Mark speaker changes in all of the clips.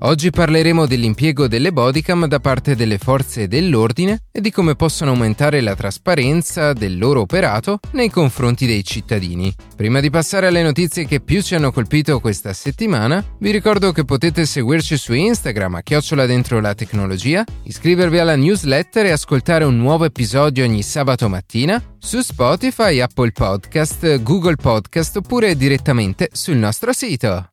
Speaker 1: Oggi parleremo dell'impiego delle bodycam da parte delle forze dell'ordine e di come possono aumentare la trasparenza del loro operato nei confronti dei cittadini. Prima di passare alle notizie che più ci hanno colpito questa settimana, vi ricordo che potete seguirci su Instagram a chiocciola dentro la tecnologia, iscrivervi alla newsletter e ascoltare un nuovo episodio ogni sabato mattina su Spotify, Apple Podcast, Google Podcast oppure direttamente sul nostro sito.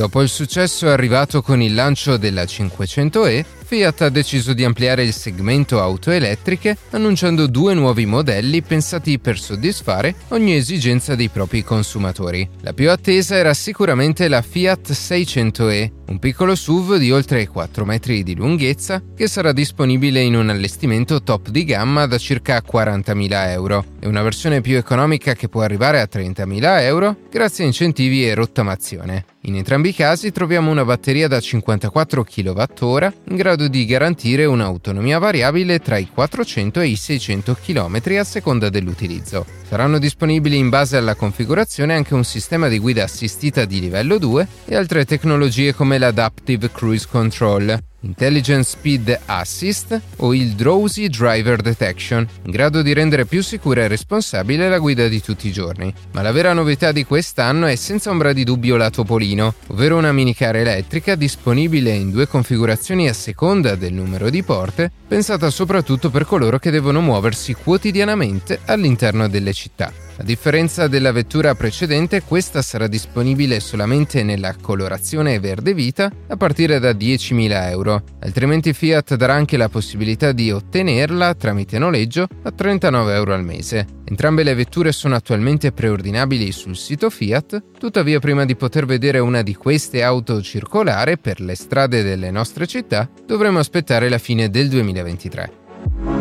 Speaker 1: Dopo il successo arrivato con il lancio della 500e, Fiat ha deciso di ampliare il segmento auto elettriche annunciando due nuovi modelli pensati per soddisfare ogni esigenza dei propri consumatori. La più attesa era sicuramente la Fiat 600e, un piccolo SUV di oltre 4 metri di lunghezza che sarà disponibile in un allestimento top di gamma da circa 40.000 euro e una versione più economica che può arrivare a 30.000 euro grazie a incentivi e rottamazione. In entrambi i casi troviamo una batteria da 54 kWh in grado di garantire un'autonomia variabile tra i 400 e i 600 km a seconda dell'utilizzo. Saranno disponibili in base alla configurazione anche un sistema di guida assistita di livello 2 e altre tecnologie come l'Adaptive Cruise Control, Intelligent Speed Assist o il Drowsy Driver Detection, in grado di rendere più sicura e responsabile la guida di tutti i giorni. Ma la vera novità di quest'anno è senza ombra di dubbio la Topolino, ovvero una minicar elettrica disponibile in due configurazioni a seconda del numero di porte, pensata soprattutto per coloro che devono muoversi quotidianamente all'interno delle città. A differenza della vettura precedente, questa sarà disponibile solamente nella colorazione verde vita a partire da 10.000 euro, altrimenti Fiat darà anche la possibilità di ottenerla tramite noleggio a 39 euro al mese. Entrambe le vetture sono attualmente preordinabili sul sito Fiat, tuttavia prima di poter vedere una di queste auto circolare per le strade delle nostre città dovremo aspettare la fine del 2023.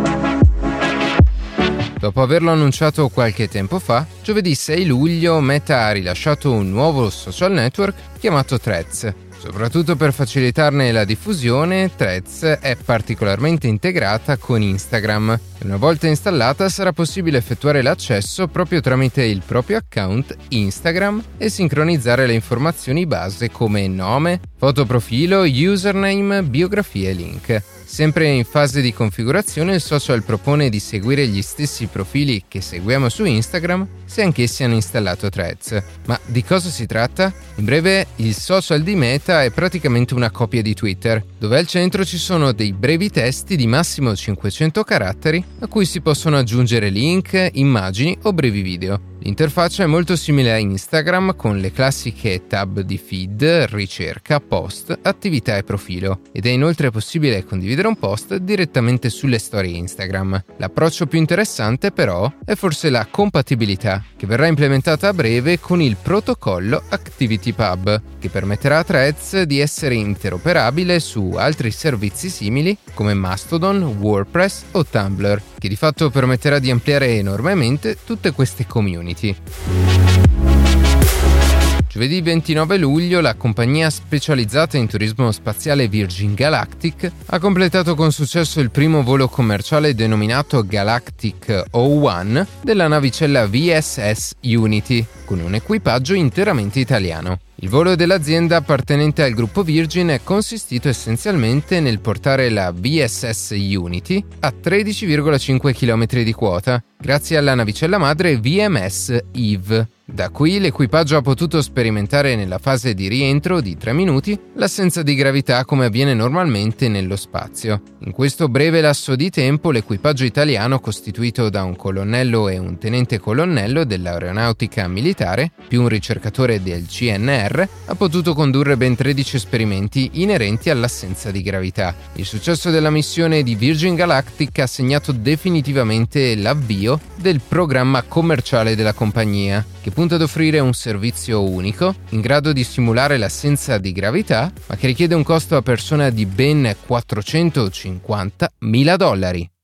Speaker 1: Dopo averlo annunciato qualche tempo fa, giovedì 6 luglio Meta ha rilasciato un nuovo social network chiamato Threads. Soprattutto per facilitarne la diffusione, Threads è particolarmente integrata con Instagram una volta installata sarà possibile effettuare l'accesso proprio tramite il proprio account Instagram e sincronizzare le informazioni base come nome, fotoprofilo, username, biografia e link. Sempre in fase di configurazione il social propone di seguire gli stessi profili che seguiamo su Instagram se anch'essi hanno installato Threads. Ma di cosa si tratta? In breve, il social di Meta è praticamente una copia di Twitter, dove al centro ci sono dei brevi testi di massimo 500 caratteri a cui si possono aggiungere link, immagini o brevi video. L'interfaccia è molto simile a Instagram con le classiche tab di feed, ricerca, post, attività e profilo ed è inoltre possibile condividere un post direttamente sulle storie Instagram. L'approccio più interessante però è forse la compatibilità che verrà implementata a breve con il protocollo ActivityPub che permetterà a Threads di essere interoperabile su altri servizi simili come Mastodon, WordPress o Tumblr che di fatto permetterà di ampliare enormemente tutte queste community. Giovedì 29 luglio la compagnia specializzata in turismo spaziale Virgin Galactic ha completato con successo il primo volo commerciale denominato Galactic 01 della navicella VSS Unity, con un equipaggio interamente italiano. Il volo dell'azienda appartenente al gruppo Virgin è consistito essenzialmente nel portare la VSS Unity a 13,5 km di quota, grazie alla navicella madre VMS Eve. Da qui l'equipaggio ha potuto sperimentare nella fase di rientro di 3 minuti l'assenza di gravità come avviene normalmente nello spazio. In questo breve lasso di tempo l'equipaggio italiano costituito da un colonnello e un tenente colonnello dell'aeronautica militare più un ricercatore del CNR ha potuto condurre ben 13 esperimenti inerenti all'assenza di gravità. Il successo della missione di Virgin Galactic ha segnato definitivamente l'avvio del programma commerciale della compagnia che punta ad offrire un servizio unico, in grado di simulare l'assenza di gravità, ma che richiede un costo a persona di ben 450 mila dollari.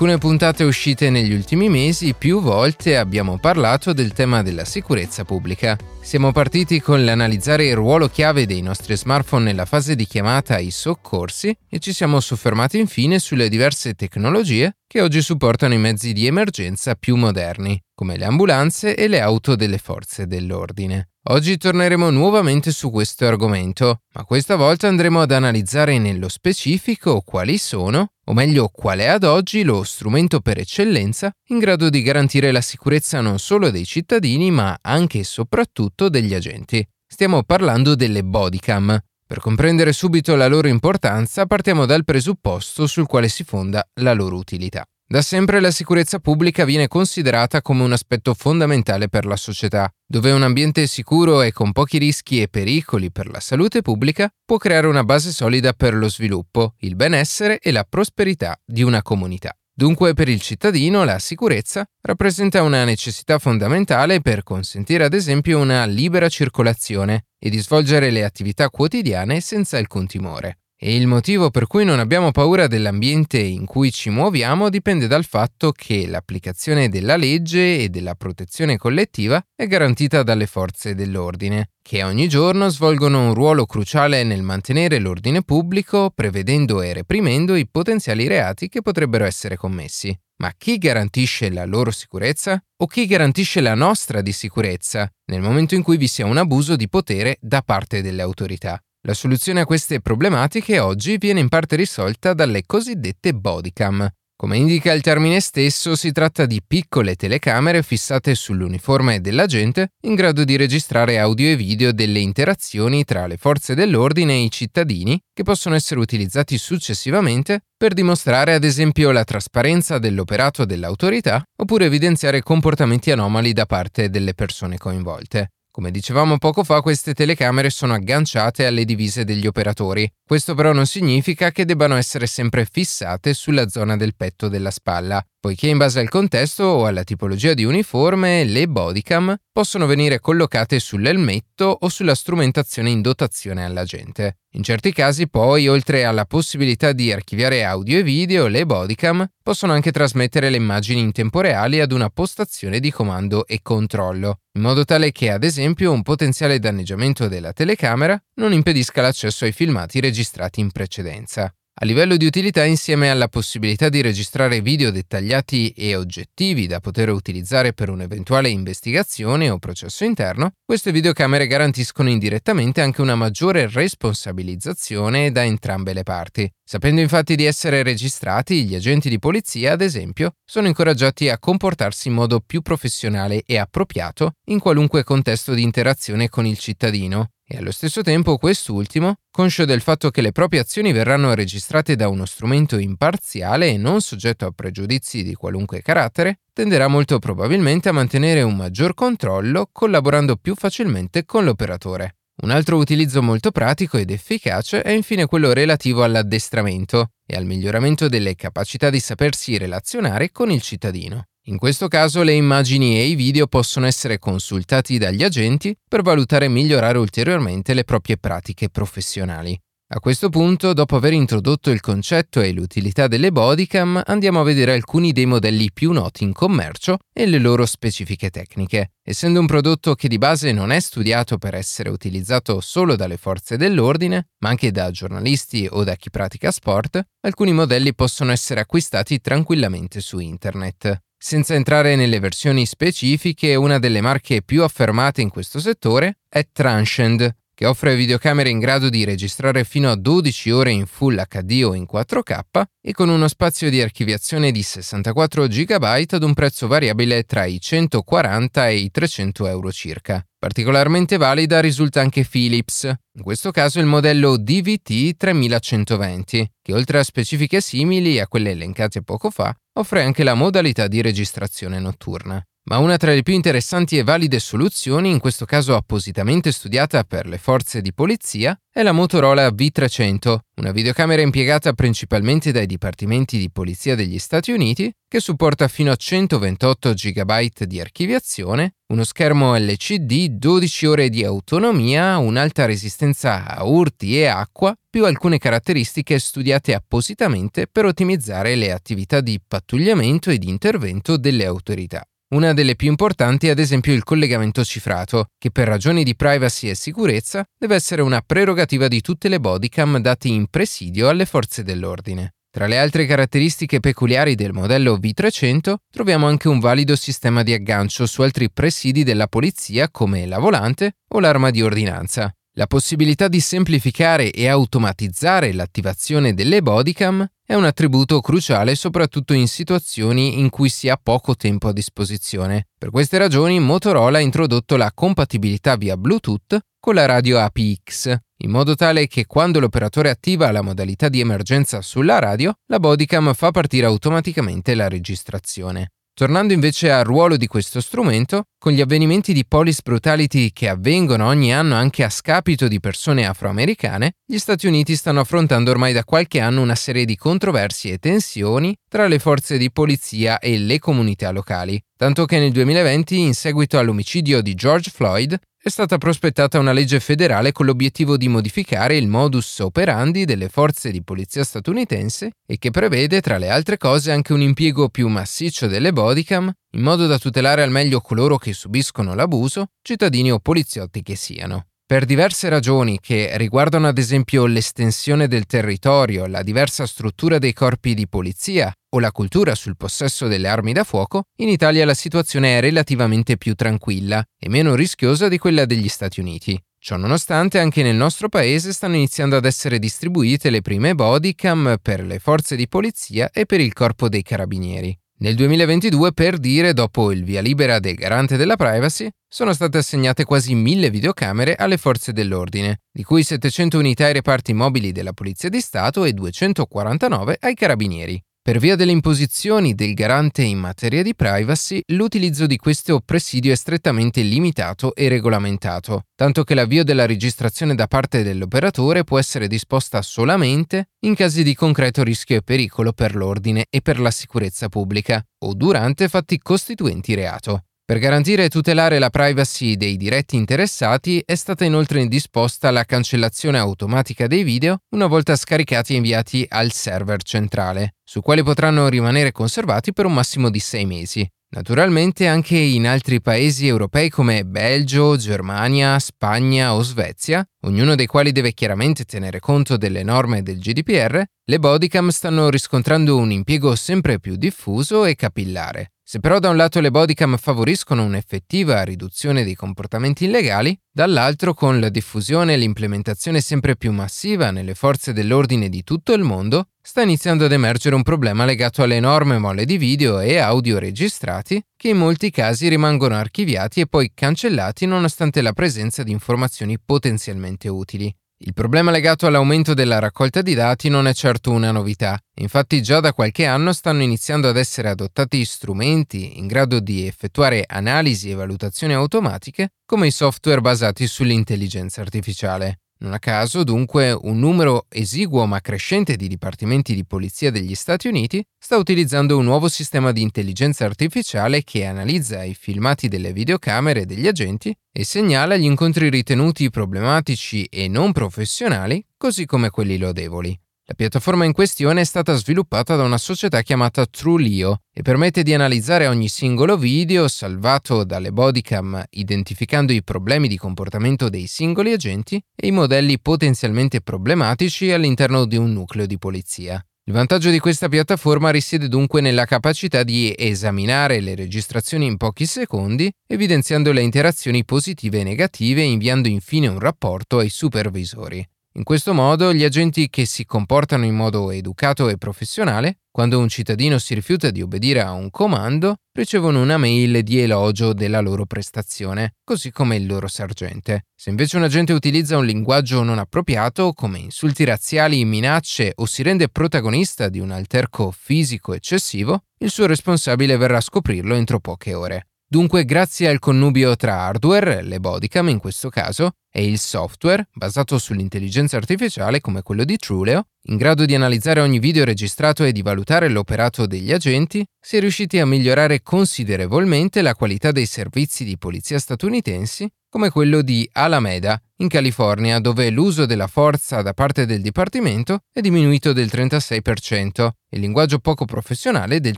Speaker 1: Alcune puntate uscite negli ultimi mesi più volte abbiamo parlato del tema della sicurezza pubblica. Siamo partiti con l'analizzare il ruolo chiave dei nostri smartphone nella fase di chiamata ai soccorsi e ci siamo soffermati infine sulle diverse tecnologie che oggi supportano i mezzi di emergenza più moderni, come le ambulanze e le auto delle forze dell'ordine. Oggi torneremo nuovamente su questo argomento, ma questa volta andremo ad analizzare nello specifico quali sono, o meglio qual è ad oggi lo strumento per eccellenza in grado di garantire la sicurezza non solo dei cittadini ma anche e soprattutto degli agenti. Stiamo parlando delle bodycam. Per comprendere subito la loro importanza partiamo dal presupposto sul quale si fonda la loro utilità. Da sempre la sicurezza pubblica viene considerata come un aspetto fondamentale per la società, dove un ambiente sicuro e con pochi rischi e pericoli per la salute pubblica può creare una base solida per lo sviluppo, il benessere e la prosperità di una comunità. Dunque per il cittadino la sicurezza rappresenta una necessità fondamentale per consentire ad esempio una libera circolazione e di svolgere le attività quotidiane senza alcun timore. E il motivo per cui non abbiamo paura dell'ambiente in cui ci muoviamo dipende dal fatto che l'applicazione della legge e della protezione collettiva è garantita dalle forze dell'ordine, che ogni giorno svolgono un ruolo cruciale nel mantenere l'ordine pubblico, prevedendo e reprimendo i potenziali reati che potrebbero essere commessi. Ma chi garantisce la loro sicurezza? O chi garantisce la nostra di sicurezza nel momento in cui vi sia un abuso di potere da parte delle autorità? La soluzione a queste problematiche oggi viene in parte risolta dalle cosiddette bodycam. Come indica il termine stesso, si tratta di piccole telecamere fissate sull'uniforme dell'agente in grado di registrare audio e video delle interazioni tra le forze dell'ordine e i cittadini che possono essere utilizzati successivamente per dimostrare ad esempio la trasparenza dell'operato dell'autorità oppure evidenziare comportamenti anomali da parte delle persone coinvolte. Come dicevamo poco fa, queste telecamere sono agganciate alle divise degli operatori. Questo però non significa che debbano essere sempre fissate sulla zona del petto della spalla, poiché in base al contesto o alla tipologia di uniforme, le bodycam possono venire collocate sull'elmetto o sulla strumentazione in dotazione all'agente. In certi casi poi, oltre alla possibilità di archiviare audio e video, le bodycam possono anche trasmettere le immagini in tempo reale ad una postazione di comando e controllo, in modo tale che ad esempio un potenziale danneggiamento della telecamera non impedisca l'accesso ai filmati registrati in precedenza. A livello di utilità, insieme alla possibilità di registrare video dettagliati e oggettivi da poter utilizzare per un'eventuale investigazione o processo interno, queste videocamere garantiscono indirettamente anche una maggiore responsabilizzazione da entrambe le parti. Sapendo infatti di essere registrati, gli agenti di polizia, ad esempio, sono incoraggiati a comportarsi in modo più professionale e appropriato in qualunque contesto di interazione con il cittadino, e allo stesso tempo quest'ultimo, conscio del fatto che le proprie azioni verranno registrate da uno strumento imparziale e non soggetto a pregiudizi di qualunque carattere, tenderà molto probabilmente a mantenere un maggior controllo collaborando più facilmente con l'operatore. Un altro utilizzo molto pratico ed efficace è infine quello relativo all'addestramento e al miglioramento delle capacità di sapersi relazionare con il cittadino. In questo caso le immagini e i video possono essere consultati dagli agenti per valutare e migliorare ulteriormente le proprie pratiche professionali. A questo punto, dopo aver introdotto il concetto e l'utilità delle bodycam, andiamo a vedere alcuni dei modelli più noti in commercio e le loro specifiche tecniche. Essendo un prodotto che di base non è studiato per essere utilizzato solo dalle forze dell'ordine, ma anche da giornalisti o da chi pratica sport, alcuni modelli possono essere acquistati tranquillamente su internet. Senza entrare nelle versioni specifiche, una delle marche più affermate in questo settore è Transcend, che offre videocamere in grado di registrare fino a 12 ore in Full HD o in 4K e con uno spazio di archiviazione di 64 GB ad un prezzo variabile tra i 140 e i 300 euro circa. Particolarmente valida risulta anche Philips, in questo caso il modello DVT 3120, che oltre a specifiche simili a quelle elencate poco fa, offre anche la modalità di registrazione notturna. Ma una tra le più interessanti e valide soluzioni, in questo caso appositamente studiata per le forze di polizia, è la Motorola V300, una videocamera impiegata principalmente dai dipartimenti di polizia degli Stati Uniti, che supporta fino a 128 GB di archiviazione, uno schermo LCD, 12 ore di autonomia, un'alta resistenza a urti e acqua, più alcune caratteristiche studiate appositamente per ottimizzare le attività di pattugliamento e di intervento delle autorità. Una delle più importanti è ad esempio il collegamento cifrato, che per ragioni di privacy e sicurezza deve essere una prerogativa di tutte le bodycam date in presidio alle forze dell'ordine. Tra le altre caratteristiche peculiari del modello V300 troviamo anche un valido sistema di aggancio su altri presidi della polizia come la volante o l'arma di ordinanza. La possibilità di semplificare e automatizzare l'attivazione delle bodycam è un attributo cruciale soprattutto in situazioni in cui si ha poco tempo a disposizione. Per queste ragioni Motorola ha introdotto la compatibilità via Bluetooth con la radio APX, in modo tale che quando l'operatore attiva la modalità di emergenza sulla radio, la bodycam fa partire automaticamente la registrazione. Tornando invece al ruolo di questo strumento, con gli avvenimenti di police brutality che avvengono ogni anno anche a scapito di persone afroamericane, gli Stati Uniti stanno affrontando ormai da qualche anno una serie di controversie e tensioni tra le forze di polizia e le comunità locali, tanto che nel 2020, in seguito all'omicidio di George Floyd, è stata prospettata una legge federale con l'obiettivo di modificare il modus operandi delle forze di polizia statunitense e che prevede, tra le altre cose, anche un impiego più massiccio delle bodycam, in modo da tutelare al meglio coloro che subiscono l'abuso, cittadini o poliziotti che siano. Per diverse ragioni che riguardano ad esempio l'estensione del territorio, la diversa struttura dei corpi di polizia o la cultura sul possesso delle armi da fuoco, in Italia la situazione è relativamente più tranquilla e meno rischiosa di quella degli Stati Uniti. Ciononostante, anche nel nostro paese stanno iniziando ad essere distribuite le prime bodycam per le forze di polizia e per il corpo dei carabinieri. Nel 2022, per dire, dopo il via libera del garante della privacy, sono state assegnate quasi 1000 videocamere alle forze dell'ordine, di cui 700 unità ai reparti mobili della Polizia di Stato e 249 ai carabinieri. Per via delle imposizioni del garante in materia di privacy, l'utilizzo di questo presidio è strettamente limitato e regolamentato, tanto che l'avvio della registrazione da parte dell'operatore può essere disposta solamente in casi di concreto rischio e pericolo per l'ordine e per la sicurezza pubblica o durante fatti costituenti reato. Per garantire e tutelare la privacy dei diretti interessati è stata inoltre disposta la cancellazione automatica dei video una volta scaricati e inviati al server centrale, su quale potranno rimanere conservati per un massimo di sei mesi. Naturalmente anche in altri paesi europei come Belgio, Germania, Spagna o Svezia, ognuno dei quali deve chiaramente tenere conto delle norme del GDPR, le bodycam stanno riscontrando un impiego sempre più diffuso e capillare. Se però da un lato le bodycam favoriscono un'effettiva riduzione dei comportamenti illegali, dall'altro con la diffusione e l'implementazione sempre più massiva nelle forze dell'ordine di tutto il mondo, sta iniziando ad emergere un problema legato alle enorme mole di video e audio registrati che in molti casi rimangono archiviati e poi cancellati nonostante la presenza di informazioni potenzialmente utili. Il problema legato all'aumento della raccolta di dati non è certo una novità, infatti già da qualche anno stanno iniziando ad essere adottati strumenti in grado di effettuare analisi e valutazioni automatiche come i software basati sull'intelligenza artificiale. Non a caso, dunque, un numero esiguo ma crescente di dipartimenti di polizia degli Stati Uniti sta utilizzando un nuovo sistema di intelligenza artificiale che analizza i filmati delle videocamere degli agenti e segnala gli incontri ritenuti problematici e non professionali, così come quelli lodevoli. La piattaforma in questione è stata sviluppata da una società chiamata TrueLeo e permette di analizzare ogni singolo video salvato dalle bodycam identificando i problemi di comportamento dei singoli agenti e i modelli potenzialmente problematici all'interno di un nucleo di polizia. Il vantaggio di questa piattaforma risiede dunque nella capacità di esaminare le registrazioni in pochi secondi, evidenziando le interazioni positive e negative e inviando infine un rapporto ai supervisori. In questo modo gli agenti che si comportano in modo educato e professionale, quando un cittadino si rifiuta di obbedire a un comando, ricevono una mail di elogio della loro prestazione, così come il loro sergente. Se invece un agente utilizza un linguaggio non appropriato, come insulti razziali, minacce o si rende protagonista di un alterco fisico eccessivo, il suo responsabile verrà a scoprirlo entro poche ore. Dunque, grazie al connubio tra hardware, le bodycam in questo caso, e il software, basato sull'intelligenza artificiale come quello di Truleo, in grado di analizzare ogni video registrato e di valutare l'operato degli agenti, si è riusciti a migliorare considerevolmente la qualità dei servizi di polizia statunitensi, come quello di Alameda, in California, dove l'uso della forza da parte del Dipartimento è diminuito del 36% e il linguaggio poco professionale del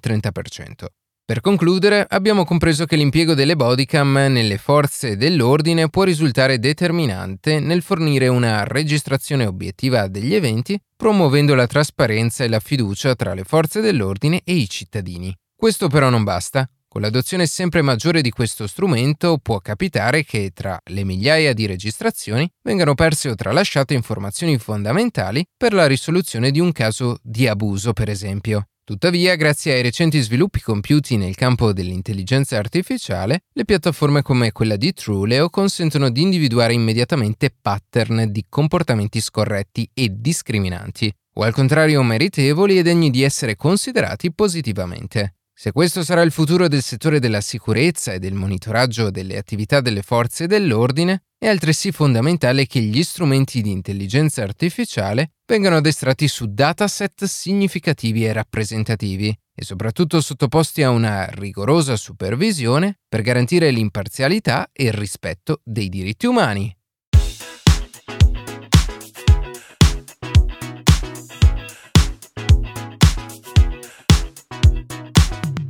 Speaker 1: 30%. Per concludere, abbiamo compreso che l'impiego delle bodycam nelle forze dell'ordine può risultare determinante nel fornire una registrazione obiettiva degli eventi, promuovendo la trasparenza e la fiducia tra le forze dell'ordine e i cittadini. Questo però non basta. Con l'adozione sempre maggiore di questo strumento può capitare che tra le migliaia di registrazioni vengano perse o tralasciate informazioni fondamentali per la risoluzione di un caso di abuso, per esempio. Tuttavia, grazie ai recenti sviluppi compiuti nel campo dell'intelligenza artificiale, le piattaforme come quella di Truleo consentono di individuare immediatamente pattern di comportamenti scorretti e discriminanti, o al contrario meritevoli e degni di essere considerati positivamente. Se questo sarà il futuro del settore della sicurezza e del monitoraggio delle attività delle forze dell'ordine, è altresì fondamentale che gli strumenti di intelligenza artificiale vengano addestrati su dataset significativi e rappresentativi e soprattutto sottoposti a una rigorosa supervisione per garantire l'imparzialità e il rispetto dei diritti umani.